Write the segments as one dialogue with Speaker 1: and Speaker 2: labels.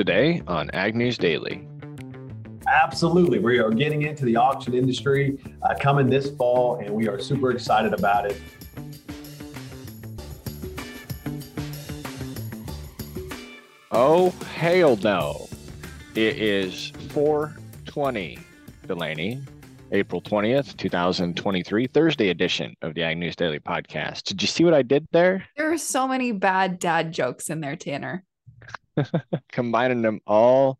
Speaker 1: today on Ag News Daily.
Speaker 2: Absolutely. We are getting into the auction industry uh, coming this fall, and we are super excited about it.
Speaker 1: Oh, hail no. It is 420, Delaney, April 20th, 2023, Thursday edition of the Ag News Daily podcast. Did you see what I did there?
Speaker 3: There are so many bad dad jokes in there, Tanner.
Speaker 1: Combining them all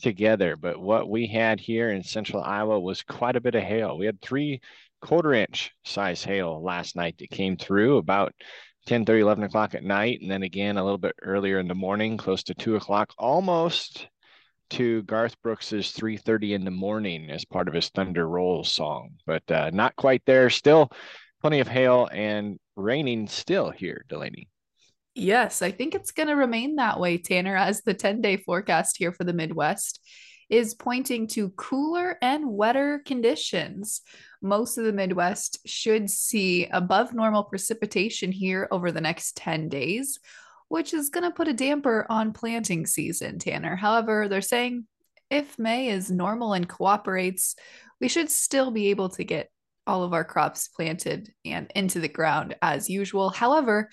Speaker 1: together. But what we had here in central Iowa was quite a bit of hail. We had three quarter inch size hail last night that came through about 10 30 11 o'clock at night and then again a little bit earlier in the morning close to 2 o'clock almost to garth brooks's 3.30 in the morning as part of his thunder Roll song but uh, not quite there still plenty of hail and raining still here delaney
Speaker 3: yes i think it's going to remain that way tanner as the 10 day forecast here for the midwest is pointing to cooler and wetter conditions most of the Midwest should see above normal precipitation here over the next 10 days, which is going to put a damper on planting season, Tanner. However, they're saying if May is normal and cooperates, we should still be able to get all of our crops planted and into the ground as usual. However,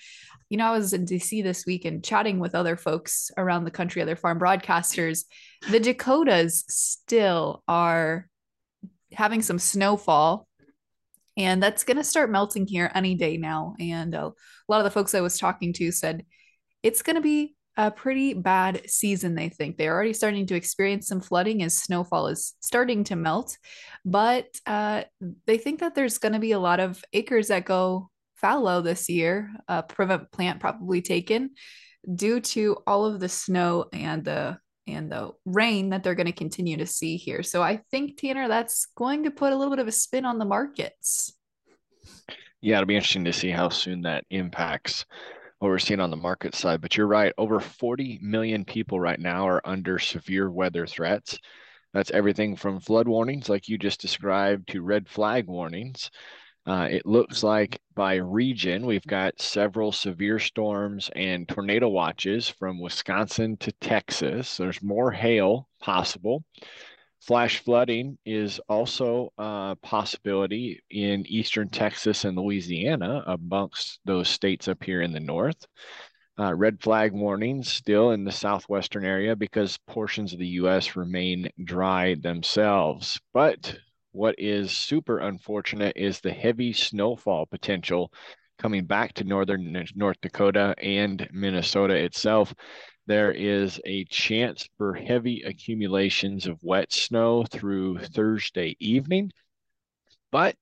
Speaker 3: you know, I was in DC this week and chatting with other folks around the country, other farm broadcasters. The Dakotas still are having some snowfall and that's going to start melting here any day now and uh, a lot of the folks i was talking to said it's going to be a pretty bad season they think they're already starting to experience some flooding as snowfall is starting to melt but uh, they think that there's going to be a lot of acres that go fallow this year uh, prevent plant probably taken due to all of the snow and the and the rain that they're going to continue to see here. So I think Tanner, that's going to put a little bit of a spin on the markets.
Speaker 1: Yeah, it'll be interesting to see how soon that impacts what we're seeing on the market side. But you're right, over 40 million people right now are under severe weather threats. That's everything from flood warnings, like you just described, to red flag warnings. Uh, it looks like by region, we've got several severe storms and tornado watches from Wisconsin to Texas. There's more hail possible. Flash flooding is also a possibility in eastern Texas and Louisiana, amongst those states up here in the north. Uh, red flag warnings still in the southwestern area because portions of the U.S. remain dry themselves. But what is super unfortunate is the heavy snowfall potential coming back to northern North Dakota and Minnesota itself. There is a chance for heavy accumulations of wet snow through Thursday evening. But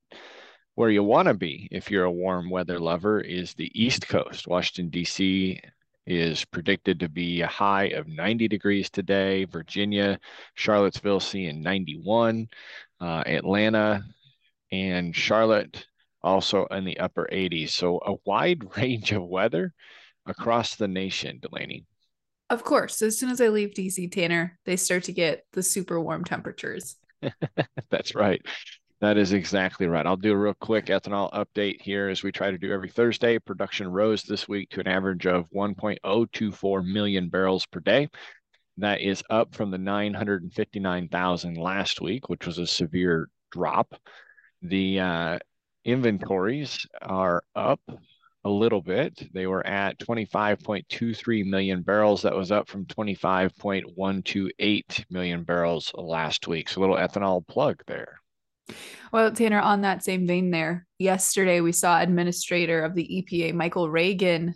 Speaker 1: where you want to be if you're a warm weather lover is the East Coast. Washington, D.C. is predicted to be a high of 90 degrees today. Virginia, Charlottesville seeing 91 uh, Atlanta, and Charlotte also in the upper 80s. So a wide range of weather across the nation, Delaney.
Speaker 3: Of course, as soon as I leave DC, Tanner, they start to get the super warm temperatures.
Speaker 1: That's right. That is exactly right. I'll do a real quick ethanol update here as we try to do every Thursday. Production rose this week to an average of 1.024 million barrels per day. That is up from the 959,000 last week, which was a severe drop. The uh, inventories are up a little bit. They were at 25.23 million barrels. That was up from 25.128 million barrels last week. So a little ethanol plug there.
Speaker 3: Well, Tanner, on that same vein there, yesterday we saw Administrator of the EPA, Michael Regan,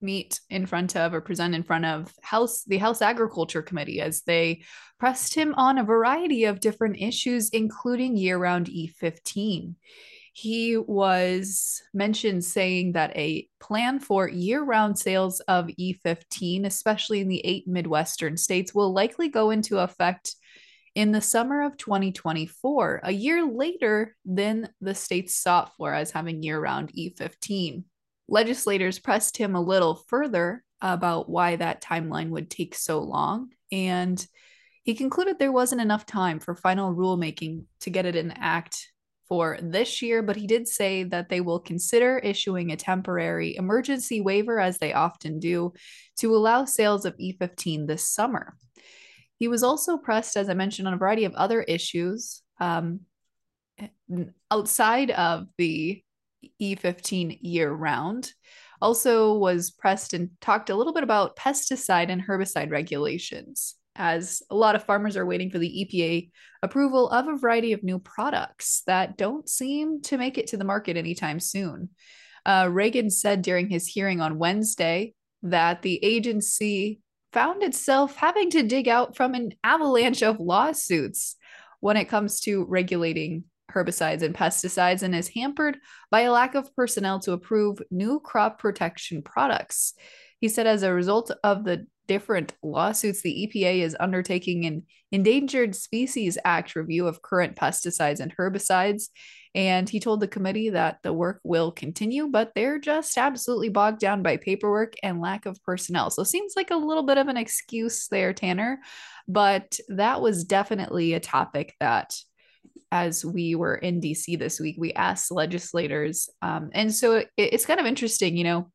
Speaker 3: meet in front of or present in front of House the House Agriculture Committee as they pressed him on a variety of different issues, including year-round E15. He was mentioned saying that a plan for year-round sales of E15, especially in the eight Midwestern states, will likely go into effect in the summer of 2024, a year later than the states sought for as having year-round E15 legislators pressed him a little further about why that timeline would take so long. And he concluded there wasn't enough time for final rulemaking to get it in act for this year, but he did say that they will consider issuing a temporary emergency waiver, as they often do, to allow sales of E15 this summer. He was also pressed, as I mentioned, on a variety of other issues um, outside of the E15 year round. Also, was pressed and talked a little bit about pesticide and herbicide regulations as a lot of farmers are waiting for the EPA approval of a variety of new products that don't seem to make it to the market anytime soon. Uh, Regan said during his hearing on Wednesday that the agency found itself having to dig out from an avalanche of lawsuits when it comes to regulating herbicides and pesticides and is hampered by a lack of personnel to approve new crop protection products. He said, as a result of the different lawsuits, the EPA is undertaking an Endangered Species Act review of current pesticides and herbicides. And he told the committee that the work will continue, but they're just absolutely bogged down by paperwork and lack of personnel. So seems like a little bit of an excuse there, Tanner. But that was definitely a topic that as we were in DC this week, we asked legislators. Um, and so it, it's kind of interesting, you know,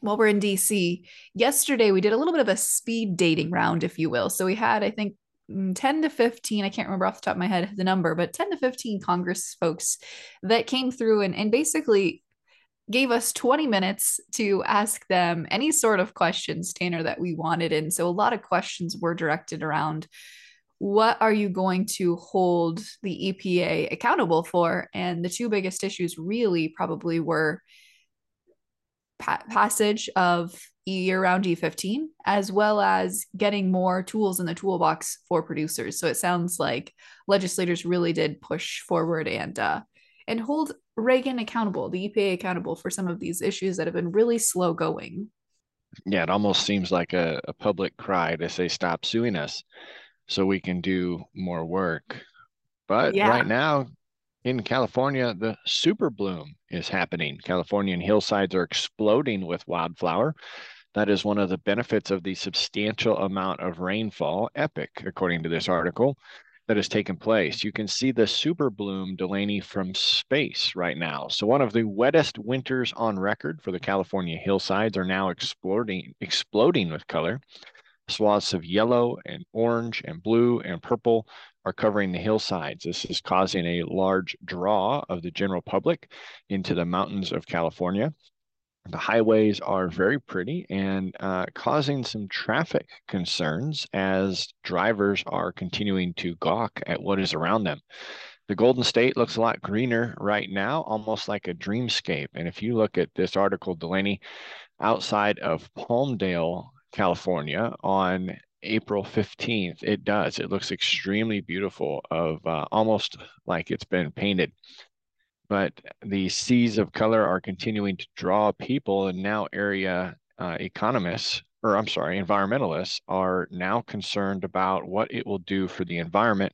Speaker 3: while we're in DC, yesterday we did a little bit of a speed dating round, if you will. So we had, I think, mm, 10 to 15, I can't remember off the top of my head the number, but 10 to 15 Congress folks that came through and, and basically gave us 20 minutes to ask them any sort of questions, Tanner, that we wanted. And so a lot of questions were directed around what are you going to hold the EPA accountable for? And the two biggest issues really probably were pa- passage of year round E15, as well as getting more tools in the toolbox for producers. So it sounds like legislators really did push forward and uh, and hold Regan accountable, the EPA accountable for some of these issues that have been really slow going.
Speaker 1: Yeah, it almost seems like a, a public cry to say stop suing us so we can do more work. But yeah. right now, in California, the super bloom is happening. Californian hillsides are exploding with wildflower. That is one of the benefits of the substantial amount of rainfall, epic, according to this article, that has taken place. You can see the super bloom, Delaney, from space right now. So one of the wettest winters on record for the California hillsides are now exploding, exploding with color. Swaths of yellow and orange and blue and purple are covering the hillsides. This is causing a large draw of the general public into the mountains of California. The highways are very pretty and uh, causing some traffic concerns as drivers are continuing to gawk at what is around them. The Golden State looks a lot greener right now, almost like a dreamscape. And if you look at this article, Delaney, outside of Palmdale, California on April 15th. It does. It looks extremely beautiful, of uh, almost like it's been painted. But the seas of color are continuing to draw people, and now area uh, economists, or I'm sorry, environmentalists, are now concerned about what it will do for the environment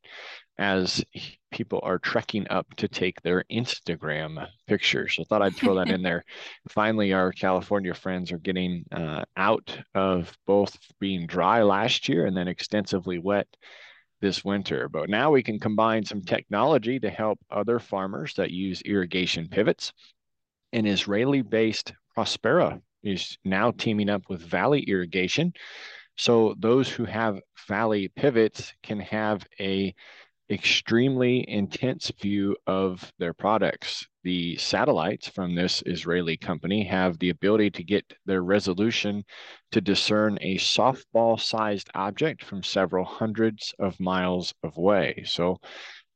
Speaker 1: as people are trekking up to take their Instagram pictures. So I thought I'd throw that in there. Finally, our California friends are getting uh, out of both being dry last year and then extensively wet this winter. But now we can combine some technology to help other farmers that use irrigation pivots. An Israeli based Prospera is now teaming up with Valley Irrigation. So those who have Valley pivots can have a extremely intense view of their products. The satellites from this Israeli company have the ability to get their resolution to discern a softball sized object from several hundreds of miles away. So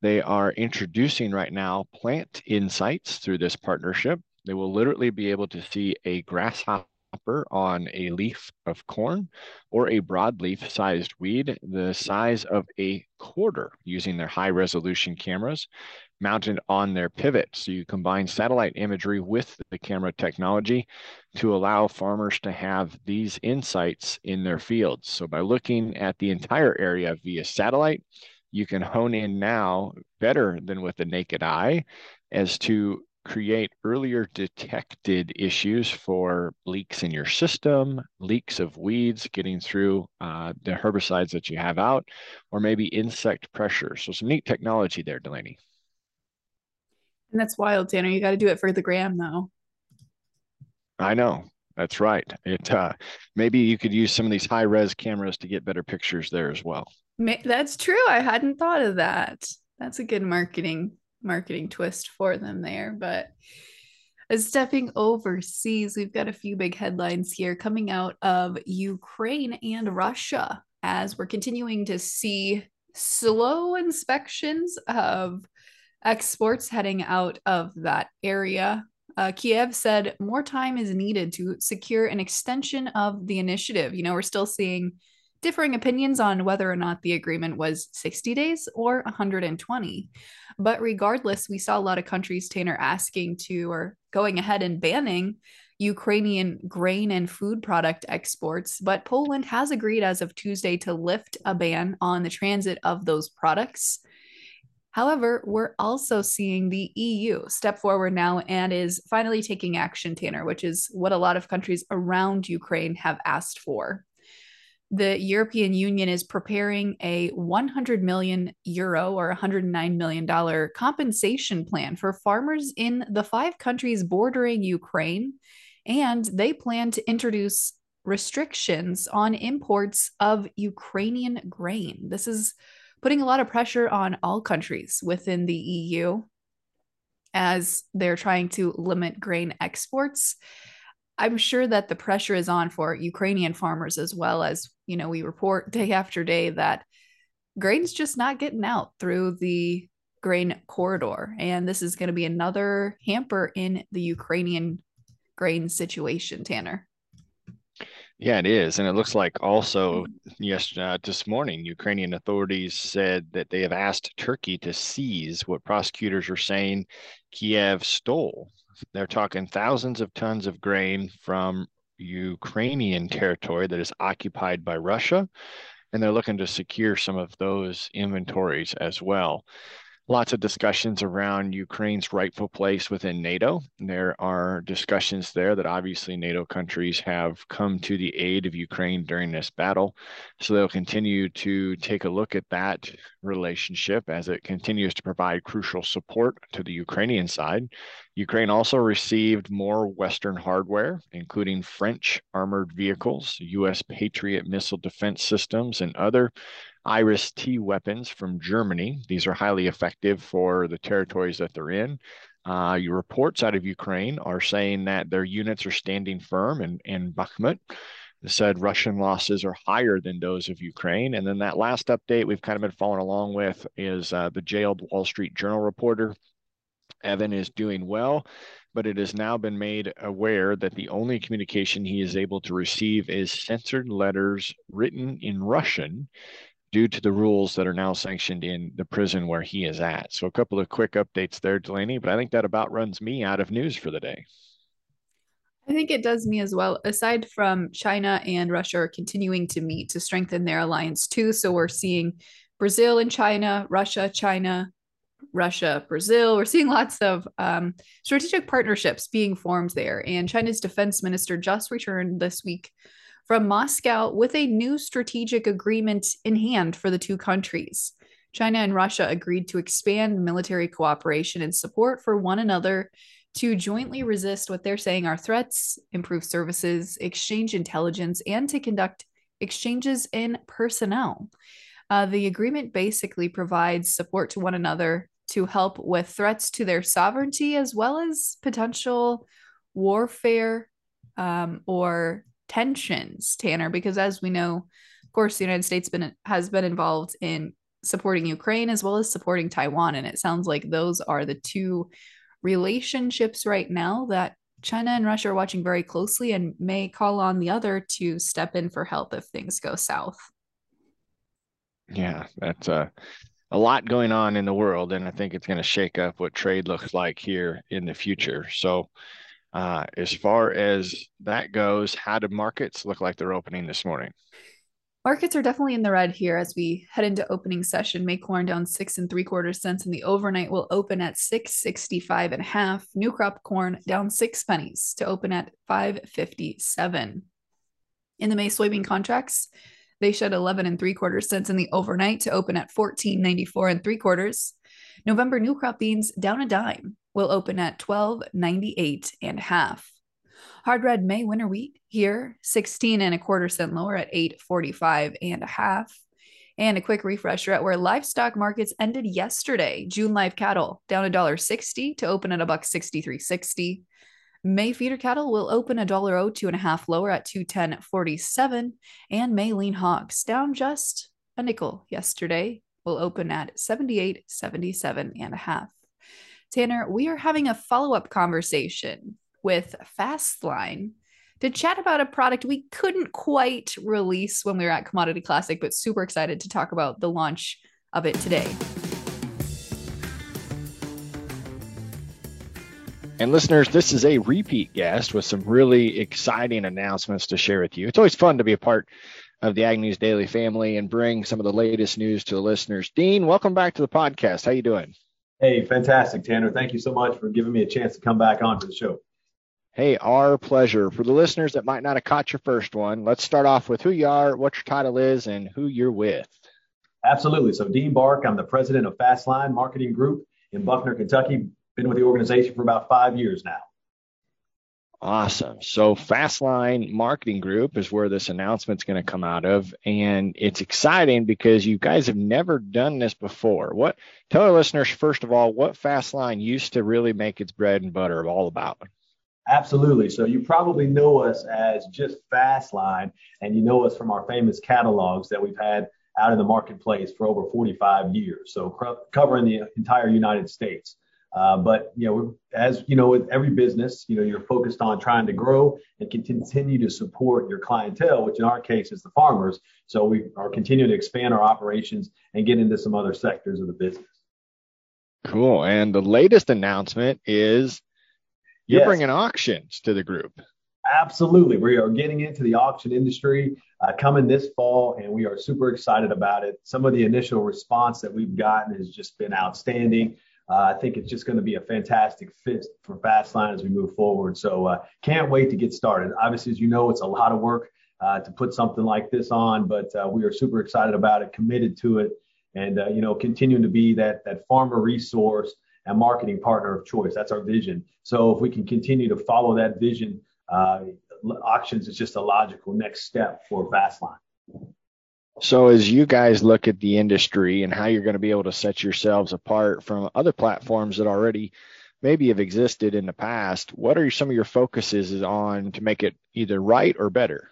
Speaker 1: they are introducing right now plant insights through this partnership. They will literally be able to see a grasshopper on a leaf of corn or a broadleaf sized weed the size of a quarter using their high resolution cameras mounted on their pivot. So you combine satellite imagery with the camera technology to allow farmers to have these insights in their fields. So by looking at the entire area via satellite, you can hone in now better than with the naked eye as to create earlier detected issues for leaks in your system, leaks of weeds getting through uh, the herbicides that you have out, or maybe insect pressure. So some neat technology there, Delaney.
Speaker 3: And that's wild, Tanner. You got to do it for the gram, though.
Speaker 1: I know. That's right. It uh, maybe you could use some of these high res cameras to get better pictures there as well.
Speaker 3: That's true. I hadn't thought of that. That's a good marketing marketing twist for them there. But stepping overseas, we've got a few big headlines here coming out of Ukraine and Russia as we're continuing to see slow inspections of exports heading out of that area. Uh, Kiev said more time is needed to secure an extension of the initiative. You know, we're still seeing differing opinions on whether or not the agreement was 60 days or 120. But regardless, we saw a lot of countries, Tanner, asking to or going ahead and banning Ukrainian grain and food product exports. But Poland has agreed as of Tuesday to lift a ban on the transit of those products. However, we're also seeing the EU step forward now and is finally taking action, Tanner, which is what a lot of countries around Ukraine have asked for. The European Union is preparing a 100 million euro or 109 million dollar compensation plan for farmers in the five countries bordering Ukraine, and they plan to introduce restrictions on imports of Ukrainian grain. This is putting a lot of pressure on all countries within the EU as they're trying to limit grain exports. I'm sure that the pressure is on for Ukrainian farmers as well as, you know, we report day after day that grain's just not getting out through the grain corridor. And this is going to be another hamper in the Ukrainian grain situation, Tanner.
Speaker 1: Yeah, it is. And it looks like also yesterday, uh, this morning, Ukrainian authorities said that they have asked Turkey to seize what prosecutors are saying Kiev stole. They're talking thousands of tons of grain from Ukrainian territory that is occupied by Russia. And they're looking to secure some of those inventories as well lots of discussions around Ukraine's rightful place within NATO. There are discussions there that obviously NATO countries have come to the aid of Ukraine during this battle. So they'll continue to take a look at that relationship as it continues to provide crucial support to the Ukrainian side. Ukraine also received more Western hardware, including French armored vehicles, US Patriot missile defense systems, and other Iris T weapons from Germany. These are highly effective for the territories that they're in. Uh, your reports out of Ukraine are saying that their units are standing firm in, in Bakhmut. They said Russian losses are higher than those of Ukraine. And then that last update we've kind of been following along with is uh, the jailed Wall Street Journal reporter. Evan is doing well, but it has now been made aware that the only communication he is able to receive is censored letters written in Russian due to the rules that are now sanctioned in the prison where he is at. So a couple of quick updates there, Delaney, but I think that about runs me out of news for the day.
Speaker 3: I think it does me as well. Aside from China and Russia are continuing to meet to strengthen their alliance too. So we're seeing Brazil and China, Russia, China, Russia, Brazil. We're seeing lots of um, strategic partnerships being formed there. And China's defense minister just returned this week from Moscow with a new strategic agreement in hand for the two countries. China and Russia agreed to expand military cooperation and support for one another to jointly resist what they're saying are threats, improve services, exchange intelligence, and to conduct exchanges in personnel. Uh, the agreement basically provides support to one another to help with threats to their sovereignty as well as potential warfare um, or tensions, Tanner, because as we know, of course, the United States been has been involved in supporting Ukraine as well as supporting Taiwan, and it sounds like those are the two relationships right now that China and Russia are watching very closely and may call on the other to step in for help if things go south.
Speaker 1: Yeah, that's a a lot going on in the world, and I think it's going to shake up what trade looks like here in the future. So, uh, as far as that goes, how do markets look like they're opening this morning?
Speaker 3: Markets are definitely in the red here as we head into opening session. May corn down six and three quarters cents, and the overnight will open at six sixty-five and a half. New crop corn down six pennies to open at five fifty-seven. In the May soybean contracts, they shed eleven and three quarters cents in the overnight to open at fourteen ninety-four and three quarters. November new crop beans down a dime will open at 12.98 and a half. Hard red May winter wheat here, 16 and a quarter cent lower at 8.45 and a half. And a quick refresher at where livestock markets ended yesterday. June live cattle down a dollar sixty to open at a buck 63.60. May feeder cattle will open a dollar oh two and a half lower at 210.47. And May lean hogs down just a nickel yesterday will open at 78.77 and a half. Tanner, we are having a follow-up conversation with Fastline to chat about a product we couldn't quite release when we were at Commodity Classic, but super excited to talk about the launch of it today.
Speaker 1: And listeners, this is a repeat guest with some really exciting announcements to share with you. It's always fun to be a part of the Ag News Daily family and bring some of the latest news to the listeners. Dean, welcome back to the podcast. How you doing?
Speaker 2: Hey, fantastic, Tanner. Thank you so much for giving me a chance to come back onto the show.
Speaker 1: Hey, our pleasure. For the listeners that might not have caught your first one, let's start off with who you are, what your title is, and who you're with.
Speaker 2: Absolutely. So, Dean Bark, I'm the president of Fastline Marketing Group in Buckner, Kentucky. Been with the organization for about five years now.
Speaker 1: Awesome. So Fastline Marketing Group is where this announcement's going to come out of, and it's exciting because you guys have never done this before. What tell our listeners first of all what Fastline used to really make its bread and butter all about?
Speaker 2: Absolutely. So you probably know us as just Fastline, and you know us from our famous catalogs that we've had out in the marketplace for over 45 years. So covering the entire United States. Uh, but you know, as you know, with every business, you know, you're focused on trying to grow and continue to support your clientele, which in our case is the farmers. So we are continuing to expand our operations and get into some other sectors of the business.
Speaker 1: Cool. And the latest announcement is you're yes. bringing auctions to the group.
Speaker 2: Absolutely. We are getting into the auction industry uh, coming this fall, and we are super excited about it. Some of the initial response that we've gotten has just been outstanding. Uh, I think it's just going to be a fantastic fit for Fastline as we move forward. So uh, can't wait to get started. Obviously, as you know, it's a lot of work uh, to put something like this on, but uh, we are super excited about it, committed to it, and uh, you know, continuing to be that that farmer resource and marketing partner of choice. That's our vision. So if we can continue to follow that vision, uh, auctions is just a logical next step for Fastline.
Speaker 1: So as you guys look at the industry and how you're going to be able to set yourselves apart from other platforms that already maybe have existed in the past, what are some of your focuses on to make it either right or better?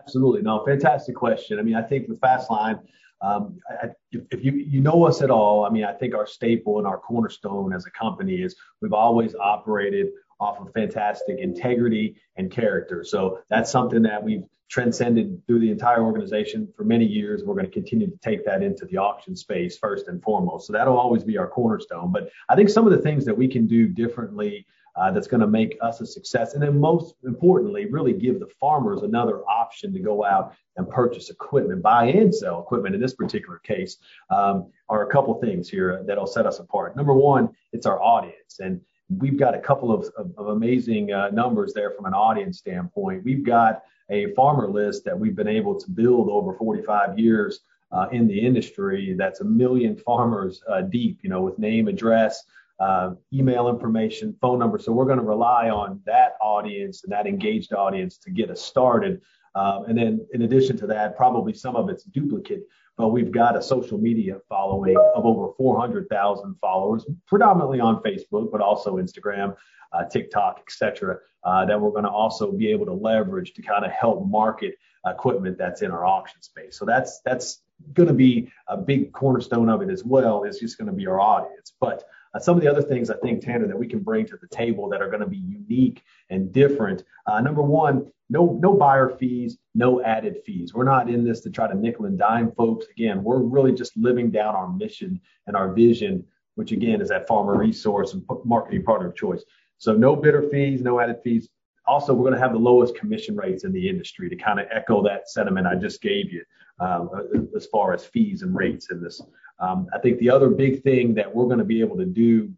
Speaker 2: Absolutely. No, fantastic question. I mean, I think with Fastline, um, I, if you you know us at all, I mean, I think our staple and our cornerstone as a company is we've always operated off of fantastic integrity and character. So that's something that we've transcended through the entire organization for many years. We're going to continue to take that into the auction space first and foremost. So that'll always be our cornerstone. But I think some of the things that we can do differently uh, that's going to make us a success. And then most importantly, really give the farmers another option to go out and purchase equipment, buy and sell equipment in this particular case, um, are a couple things here that'll set us apart. Number one, it's our audience. And we've got a couple of, of, of amazing uh, numbers there from an audience standpoint. We've got a farmer list that we've been able to build over 45 years uh, in the industry that's a million farmers uh, deep, you know, with name, address, uh, email information, phone number. So we're going to rely on that audience and that engaged audience to get us started. Um, and then in addition to that, probably some of it's duplicate, but we've got a social media following of over 400,000 followers, predominantly on Facebook, but also Instagram, uh, TikTok, etc. Uh, that we're going to also be able to leverage to kind of help market equipment that's in our auction space. So that's that's going to be a big cornerstone of it as well. Is just going to be our audience, but uh, some of the other things I think, Tanner, that we can bring to the table that are going to be unique and different. Uh, number one, no no buyer fees, no added fees. We're not in this to try to nickel and dime folks. Again, we're really just living down our mission and our vision, which again is that farmer resource and marketing partner of choice. So no bidder fees, no added fees. Also, we're going to have the lowest commission rates in the industry to kind of echo that sentiment I just gave you um, as far as fees and rates in this. Um, I think the other big thing that we're going to be able to do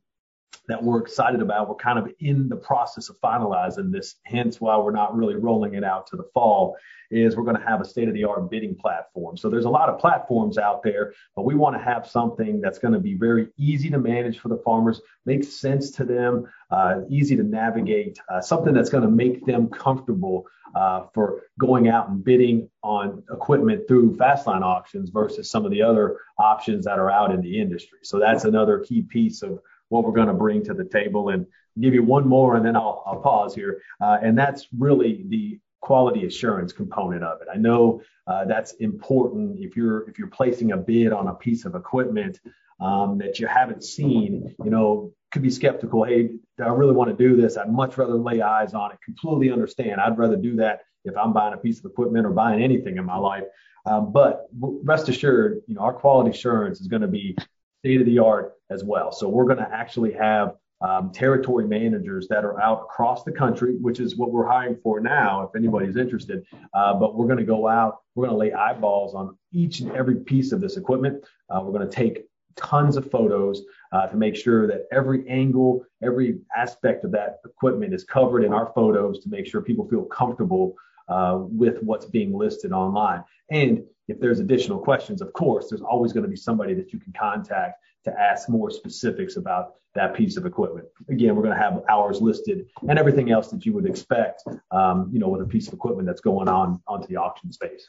Speaker 2: that we're excited about. We're kind of in the process of finalizing this, hence why we're not really rolling it out to the fall. Is we're going to have a state of the art bidding platform. So there's a lot of platforms out there, but we want to have something that's going to be very easy to manage for the farmers, makes sense to them, uh, easy to navigate, uh, something that's going to make them comfortable uh, for going out and bidding on equipment through Fastline auctions versus some of the other options that are out in the industry. So that's another key piece of what we're going to bring to the table. And give you one more, and then I'll, I'll pause here. Uh, and that's really the quality assurance component of it. I know uh, that's important if you're if you're placing a bid on a piece of equipment um, that you haven't seen. You know, could be skeptical. Hey, I really want to do this? I'd much rather lay eyes on it. Completely understand. I'd rather do that if I'm buying a piece of equipment or buying anything in my life. Um, but rest assured, you know, our quality assurance is going to be state of the art as well. So we're going to actually have um, territory managers that are out across the country, which is what we're hiring for now, if anybody's interested. Uh, but we're going to go out, we're going to lay eyeballs on each and every piece of this equipment. Uh, we're going to take tons of photos uh, to make sure that every angle, every aspect of that equipment is covered in our photos to make sure people feel comfortable uh, with what's being listed online. And if there's additional questions, of course, there's always going to be somebody that you can contact to ask more specifics about that piece of equipment. Again, we're going to have hours listed and everything else that you would expect, um, you know, with a piece of equipment that's going on onto the auction space.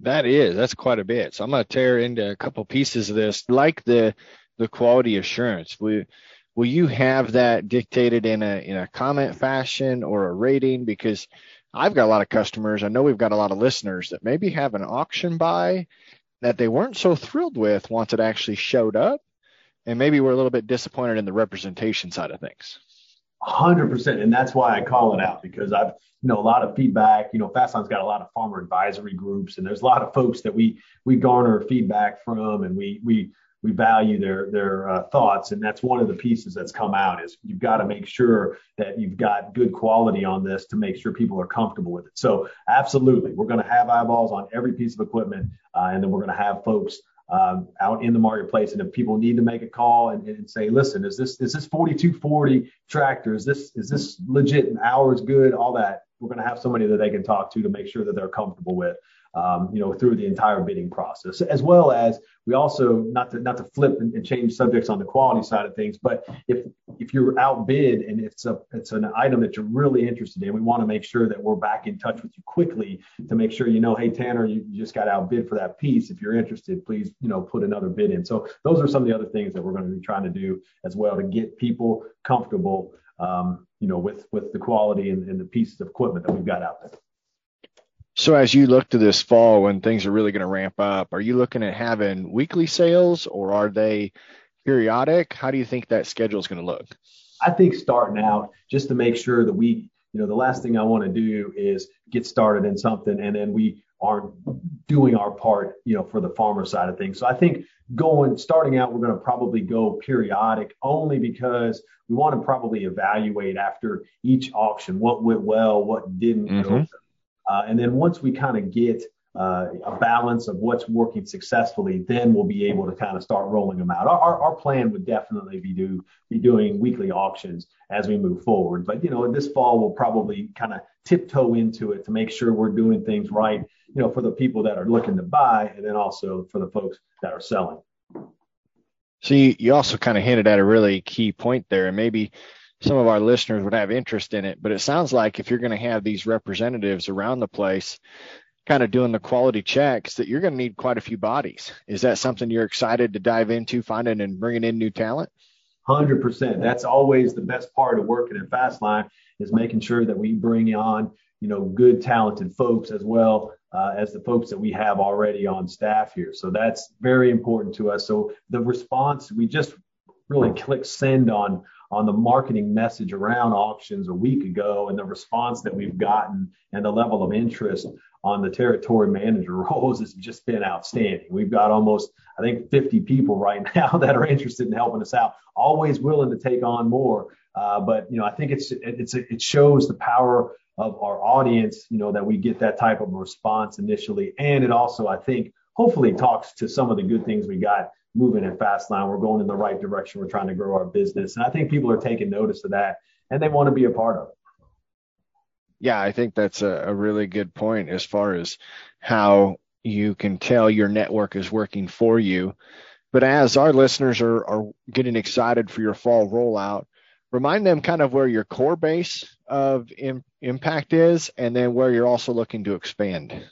Speaker 1: That is, that's quite a bit. So I'm going to tear into a couple pieces of this, like the the quality assurance. Will will you have that dictated in a in a comment fashion or a rating? Because I've got a lot of customers. I know we've got a lot of listeners that maybe have an auction buy that they weren't so thrilled with once it actually showed up, and maybe we're a little bit disappointed in the representation side of things.
Speaker 2: 100%. And that's why I call it out because I've, you know, a lot of feedback. You know, Fastline's got a lot of farmer advisory groups, and there's a lot of folks that we we garner feedback from, and we we we value their their uh, thoughts, and that's one of the pieces that's come out is you've got to make sure that you've got good quality on this to make sure people are comfortable with it. So absolutely, we're going to have eyeballs on every piece of equipment, uh, and then we're going to have folks um, out in the marketplace. And if people need to make a call and, and, say, listen, is this is this 4240 tractor? Is this is this legit? And hours good? All that. We're going to have somebody that they can talk to to make sure that they're comfortable with you know, through the entire bidding process, as well as we also not to not to flip and, and, change subjects on the quality side of things, but if if you're outbid and it's a it's an item that you're really interested in, we want to make sure that we're back in touch with you quickly to make sure you know, hey Tanner, you, you just got outbid for that piece. If you're interested, please you know put another bid in. So those are some of the other things that we're going to be trying to do as well to get people comfortable, um, you know, with with the quality and, and the pieces of equipment that we've got out there.
Speaker 1: So as you look to this fall when things are really going to ramp up, are you looking at having weekly sales or are they periodic? How do you think that schedule is going to look?
Speaker 2: I think starting out just to make sure that we, you know, the last thing I want to do is get started in something and then we aren't doing our part, you know, for the farmer side of things. So I think going starting out, we're going to probably go periodic only because we want to probably evaluate after each auction what went well, what didn't mm-hmm. Uh, and then once we kind of get uh, a balance of what's working successfully, then we'll be able to kind of start rolling them out. Our, our, our, plan would definitely be do be doing weekly auctions as we move forward. But you know, this fall we'll probably kind of tiptoe into it to make sure we're doing things right. You know, for the people that are looking to buy, and then also for the folks that are selling.
Speaker 1: So you, you also kind of hinted at a really key point there, and maybe some of our listeners would have interest in it. But it sounds like if you're going to have these representatives around the place kind of doing the quality checks, that you're going to need quite a few bodies. Is that something you're excited to dive into, finding and bringing in new talent?
Speaker 2: 100%. That's always the best part of working at Fastline is making sure that we bring on, you know, good, talented folks as well uh, as the folks that we have already on staff here. So that's very important to us. So the response, we just really click send on on the marketing message around auctions a week ago and the response that we've gotten and the level of interest on the territory manager roles has just been outstanding. We've got almost, I think, 50 people right now that are interested in helping us out, always willing to take on more. Uh, but you know, I think it's it's it shows the power of our audience, you know, that we get that type of response initially, and it also, I think, hopefully talks to some of the good things we got moving in fast Fastline. We're going in the right direction. We're trying to grow our business. And I think people are taking notice of that and they want to be a part of it.
Speaker 1: Yeah, I think that's a, a really good point as far as how you can tell your network is working for you. But as our listeners are, are getting excited for your fall rollout, remind them kind of where your core base of Im- impact is and then where you're also looking to expand.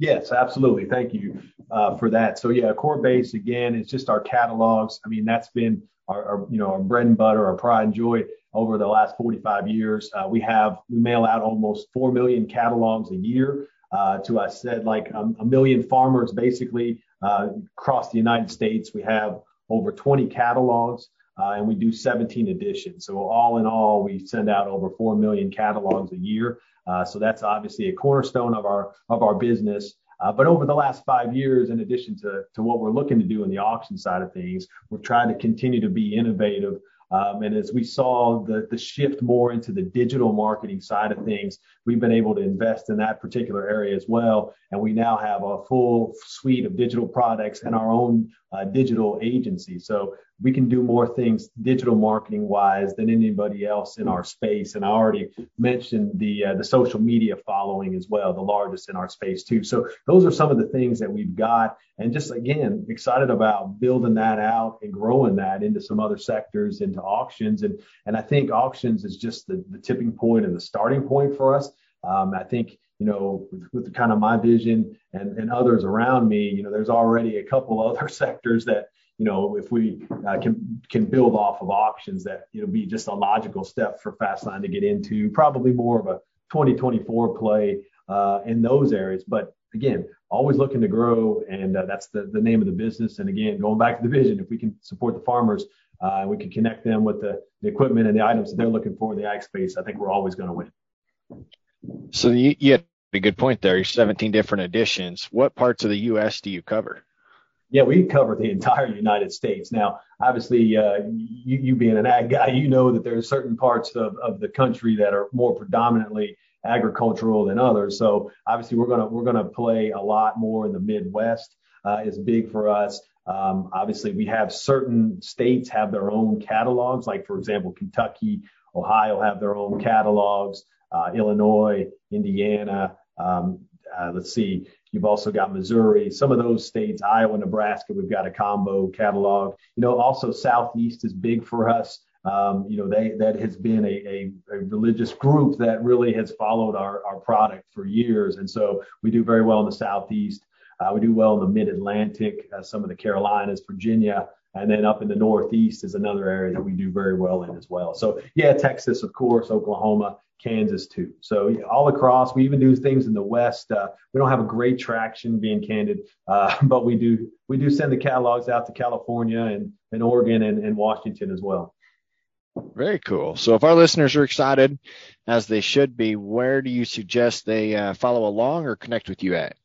Speaker 2: Yes, absolutely. Thank you uh, for that. So yeah, core base again is just our catalogs. I mean, that's been our, our, you know our bread and butter, our pride and joy over the last 45 years. Uh, we have we mail out almost four million catalogs a year uh, to I said like um, a million farmers basically uh, across the United States. We have over 20 catalogs. Uh, and we do 17 editions. So all in all, we send out over 4 million catalogs a year. Uh, so that's obviously a cornerstone of our of our business. Uh, but over the last five years, in addition to, to what we're looking to do in the auction side of things, we're trying to continue to be innovative um, and as we saw the, the shift more into the digital marketing side of things, we've been able to invest in that particular area as well. And we now have a full suite of digital products and our own uh, digital agency. So we can do more things digital marketing wise than anybody else in our space. And I already mentioned the uh, the social media following as well, the largest in our space too. So those are some of the things that we've got, and just again excited about building that out and growing that into some other sectors, into auctions. And and I think auctions is just the, the tipping point and the starting point for us. Um, I think you know, with, with kind of my vision and, and others around me, you know, there's already a couple other sectors that you know, if we uh, can can build off of auctions, that it'll be just a logical step for Fastline to get into. Probably more of a 2024 play uh, in those areas. But again, always looking to grow, and uh, that's the the name of the business. And again, going back to the vision, if we can support the farmers, uh, we can connect them with the, the equipment and the items that they're looking for in the ag space. I think we're always going to win.
Speaker 1: So you, you had a good point there. You're 17 different editions. What parts of the U.S. do you cover?
Speaker 2: Yeah, we cover the entire United States. Now, obviously, uh, you, you being an ag guy, you know that there are certain parts of, of the country that are more predominantly agricultural than others. So obviously, we're gonna we're gonna play a lot more in the Midwest. Uh, is big for us. Um, obviously, we have certain states have their own catalogs, like for example, Kentucky, Ohio have their own catalogs. Uh, Illinois, Indiana, um, uh, let's see, You've also got Missouri, some of those states, Iowa, Nebraska, we've got a combo catalog. You know, also Southeast is big for us. Um, you know, they that has been a, a, a, religious group that really has followed our, our product for years. And so we do very well in the Southeast. Uh, we do well in the mid Atlantic, uh, some of the Carolinas, Virginia, and then up in the Northeast is another area that we do very well in as well. So, yeah, Texas, of course, Oklahoma, Kansas too. So all across, we even do things in the West. Uh, we don't have a great traction, being candid, uh, but we do we do send the catalogs out to California and, and Oregon and, and Washington as well.
Speaker 1: Very cool. So if our listeners are excited, as they should be, where do you suggest they uh, follow along or connect with you at?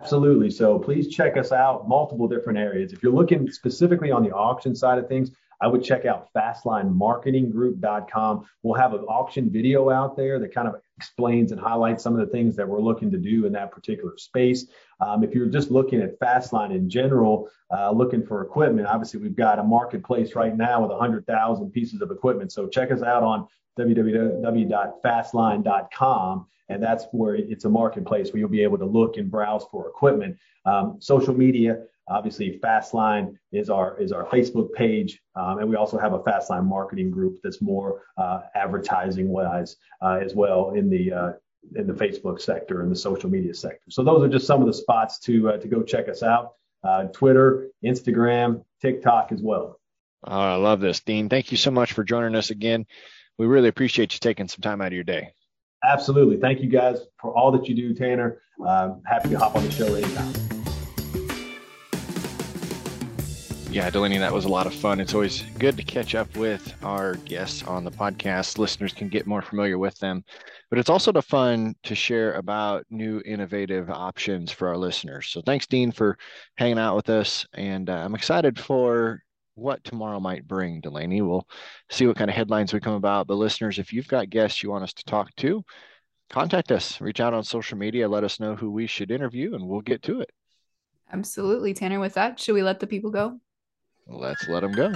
Speaker 2: Absolutely. So please check us out multiple different areas. If you're looking specifically on the auction side of things, I would check out fastlinemarketinggroup.com. We'll have an auction video out there that kind of explains and highlights some of the things that we're looking to do in that particular space. Um, if you're just looking at Fastline in general, uh, looking for equipment, obviously we've got a marketplace right now with 100,000 pieces of equipment. So check us out on www.fastline.com and that's where it's a marketplace where you'll be able to look and browse for equipment. Um, social media, Obviously, Fastline is our is our Facebook page, um, and we also have a Fastline marketing group that's more uh, advertising wise uh, as well in the uh, in the Facebook sector and the social media sector. So those are just some of the spots to uh, to go check us out. Uh, Twitter, Instagram, TikTok as well.
Speaker 1: Oh, I love this, Dean. Thank you so much for joining us again. We really appreciate you taking some time out of your day.
Speaker 2: Absolutely. Thank you guys for all that you do, Tanner. Um, happy to hop on the show anytime.
Speaker 1: Yeah, Delaney, that was a lot of fun. It's always good to catch up with our guests on the podcast. Listeners can get more familiar with them, but it's also the fun to share about new innovative options for our listeners. So thanks, Dean, for hanging out with us. And uh, I'm excited for what tomorrow might bring, Delaney. We'll see what kind of headlines we come about. But listeners, if you've got guests you want us to talk to, contact us, reach out on social media, let us know who we should interview, and we'll get to it.
Speaker 3: Absolutely. Tanner, with that, should we let the people go?
Speaker 1: Let's let him go.